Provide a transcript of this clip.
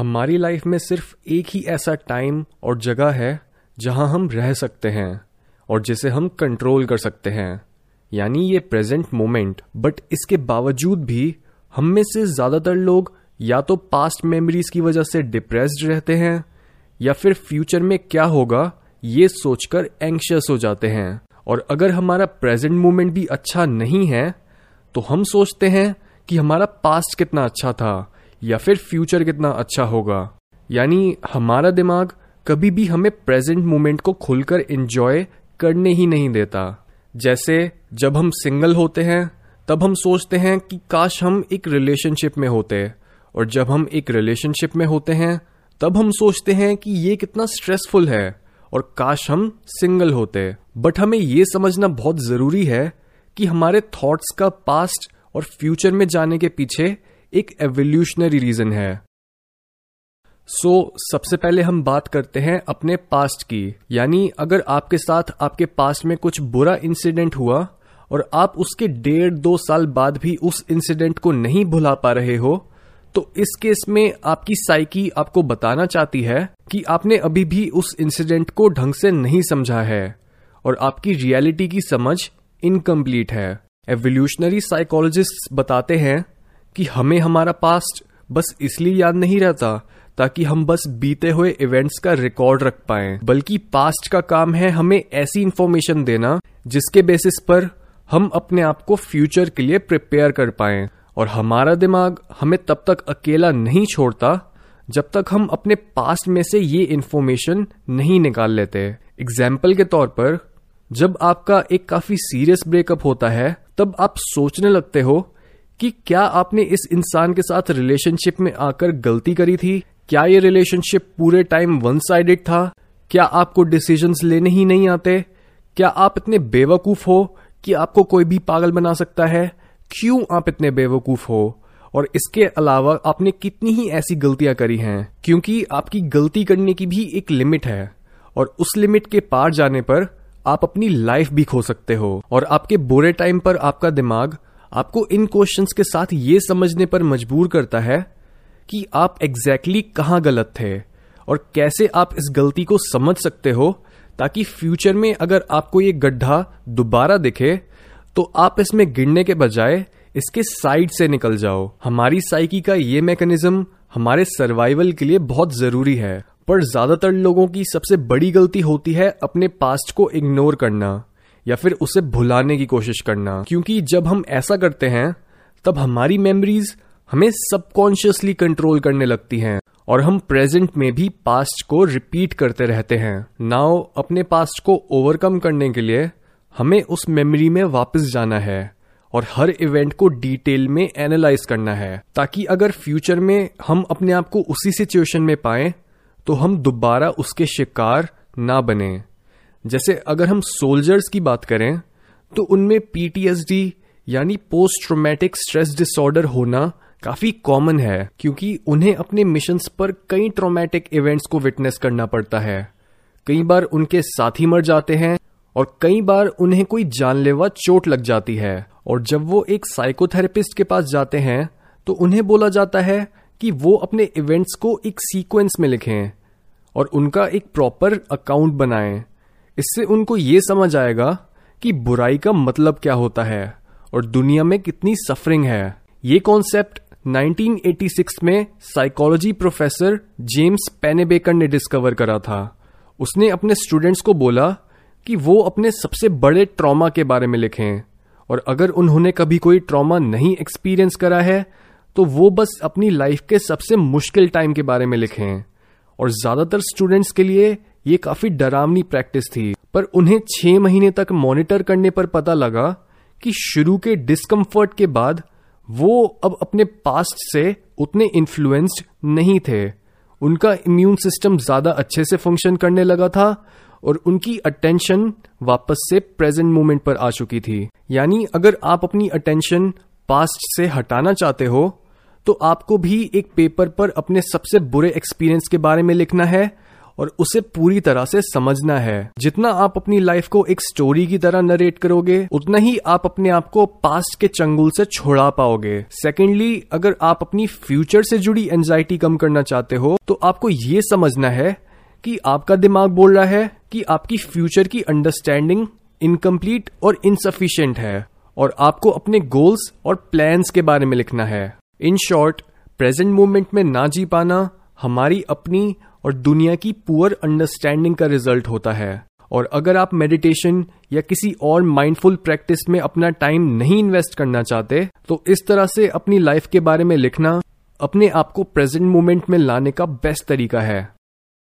हमारी लाइफ में सिर्फ़ एक ही ऐसा टाइम और जगह है जहाँ हम रह सकते हैं और जिसे हम कंट्रोल कर सकते हैं। यानी ये प्रेजेंट मोमेंट। बट इसके बावजूद भी हम में से ज़्यादातर लोग या तो पास्ट मेमोरीज की वजह से डिप्रेस्ड रहते हैं या फिर फ्यूचर में क्या होगा ये सोचकर एंक्शस हो जाते हैं। और अगर हमारा प्रेजेंट मोमेंट भी अच्छा नहीं है तो हम सोचते हैं कि हमारा पास्ट कितना अच्छा था या फिर फ्यूचर कितना अच्छा होगा। यानी हमारा दिमाग कभी भी हमें प्रेजेंट मोमेंट को खुलकर एंजॉय करने ही नहीं देता। जैसे जब हम सिंगल होते हैं, तब हम सोचते हैं कि काश हम एक रिलेशनशिप में होते। और जब हम एक रिलेशनशिप में होते हैं, तब हम सोचते हैं कि ये कितना स्ट्रेसफुल है और काश हम सिंगल होते। बट हमें ये समझना बहुत ज़रूरी है कि हमारे थॉट्स का पास्ट और फ्यूचर में जाने के पीछे एक एवोल्यूशनरी रीजन है। सो so, सबसे पहले हम बात करते हैं अपने पास्ट की। यानी अगर आपके साथ आपके पास्ट में कुछ बुरा इंसिडेंट हुआ और आप उसके डेढ़ दो साल बाद भी उस इंसिडेंट को नहीं भुला पा रहे हो तो इस केस में आपकी साइकी आपको बताना चाहती है कि आपने अभी भी उस इंसिडेंट को ढंग से नहीं समझा है और आपकी रियलिटी की समझ इनकम्प्लीट है। एवोल्यूशनरी साइकोलॉजिस्ट बताते हैं कि हमें हमारा पास्ट बस इसलिए याद नहीं रहता, ताकि हम बस बीते हुए इवेंट्स का रिकॉर्ड रख पाए। बल्कि पास्ट का काम है हमें ऐसी इंफॉर्मेशन देना, जिसके बेसिस पर हम अपने आप को फ्यूचर के लिए प्रिपेयर कर पाए। और हमारा दिमाग हमें तब तक अकेला नहीं छोड़ता, जब तक हम अपने पास्ट में से ये इन्फॉर्मेशन नहीं निकाल लेते। एग्ज़ाम्पल के तौर पर, जब आपका एक काफ़ी सीरियस ब्रेकअप होता है, तब आप सोचने लगते हो कि क्या आपने इस इंसान के साथ रिलेशनशिप में आकर गलती करी थी? क्या ये रिलेशनशिप पूरे टाइम वन साइडेड था? क्या आपको डिसीजंस लेने ही नहीं आते? क्या आप इतने बेवकूफ़ हो कि आपको कोई भी पागल बना सकता है? क्यों आप इतने बेवकूफ़ हो? और इसके अलावा आपने कितनी ही ऐसी गलतियाँ करी हैं? क्योंकि आपकी गलती करने की भी एक लिमिट है। और उस लिमिट के पार जाने पर आप अपनी लाइफ भी खो सकते हो। और आपके बुरे टाइम पर आपका दिमाग आपको इन क्वेश्चंस के साथ ये समझने पर मजबूर करता है कि आप एग्जैक्टली exactly कहाँ गलत थे और कैसे आप इस गलती को समझ सकते हो ताकि फ्यूचर में अगर आपको ये गड्ढा दोबारा दिखे तो आप इसमें गिरने के बजाय इसके साइड से निकल जाओ। हमारी साइकी का ये मैकेनिज्म हमारे सर्वाइवल के लिए बहुत ज़रूरी है। पर ज़्यादातर लोगों की सबसे बड़ी गलती होती है अपने पास्ट को इग्नोर करना। या फिर उसे भुलाने की कोशिश करना। क्योंकि जब हम ऐसा करते हैं, तब हमारी मेमोरीज हमें सबकॉन्शियसली कंट्रोल करने लगती हैं और हम प्रेजेंट में भी पास्ट को रिपीट करते रहते हैं। नाउ अपने पास्ट को ओवरकम करने के लिए हमें उस मेमोरी में वापस जाना है और हर इवेंट को डिटेल में एनालाइज करना है, ताकि अगर फ्यूचर में हम अपने आप को उसी सिचुएशन में पाए तो हम दोबारा उसके शिकार ना बने। जैसे अगर हम सोल्जर्स की बात करें तो उनमें पीटीएसडी यानी पोस्ट ट्रोमेटिक स्ट्रेस डिसऑर्डर होना काफ़ी कॉमन है, क्योंकि उन्हें अपने मिशन पर कई ट्रोमेटिक इवेंट्स को विटनेस करना पड़ता है। कई बार उनके साथी मर जाते हैं, और कई बार उन्हें कोई जानलेवा चोट लग जाती है, और जब वो एक साइकोथेरेपिस्ट के पास जाते हैं तो उन्हें बोला जाता है कि वो अपने इवेंट्स को एक सीक्वेंस में लिखें, और उनका एक प्रॉपर अकाउंट बनाएँ। इससे उनको ये समझ आएगा कि बुराई का मतलब क्या होता है और दुनिया में कितनी सफरिंग है। ये कॉन्सेप्ट 1986 में साइकोलॉजी प्रोफेसर जेम्स पेनेबेकर ने डिस्कवर करा था। उसने अपने स्टूडेंट्स को बोला कि वो अपने सबसे बड़े ट्रॉमा के बारे में लिखें और अगर उन्होंने कभी कोई ट्रॉमा नहीं एक्सपीरियंस करा है तो वो बस अपनी लाइफ के सबसे मुश्किल टाइम के बारे में लिखें और ज़्यादातर स्टूडेंट्स के लिए ये काफ़ी डरावनी प्रैक्टिस थी, पर उन्हें छह महीने तक मॉनिटर करने पर पता लगा कि शुरू के डिस्कम्फर्ट के बाद वो अब अपने पास्ट से उतने इन्फ्लुएंस्ड नहीं थे। उनका इम्यून सिस्टम ज़्यादा अच्छे से फ़ंक्शन करने लगा था और उनकी अटेंशन वापस से प्रेजेंट मोमेंट पर आ चुकी थी। यानी अगर आप अपनी अटेंशन पास्ट से हटाना चाहते हो तो आपको भी एक पेपर पर अपने सबसे बुरे एक्सपीरियंस के बारे में लिखना है और उसे पूरी तरह से समझना है। जितना आप अपनी लाइफ को एक स्टोरी की तरह नरेट करोगे, उतना ही आप अपने आप को पास्ट के चंगुल से छोड़ा पाओगे। सेकेंडली अगर आप अपनी फ्यूचर से जुड़ी एंजाइटी कम करना चाहते हो तो आपको ये समझना है कि आपका दिमाग बोल रहा है कि आपकी फ्यूचर की अंडरस्टैंडिंग इनकम्प्लीट और इनसफिशियंट है और आपको अपने गोल्स और प्लान्स के बारे में लिखना है। इन शॉर्ट प्रेजेंट मोमेंट में ना जी पाना, हमारी अपनी और दुनिया की पुअर अंडरस्टैंडिंग का रिज़ल्ट होता है। और अगर आप मेडिटेशन या किसी और माइंडफुल प्रैक्टिस में अपना टाइम नहीं इन्वेस्ट करना चाहते तो इस तरह से अपनी लाइफ के बारे में लिखना अपने आप को प्रेजेंट मोमेंट में लाने का बेस्ट तरीका है।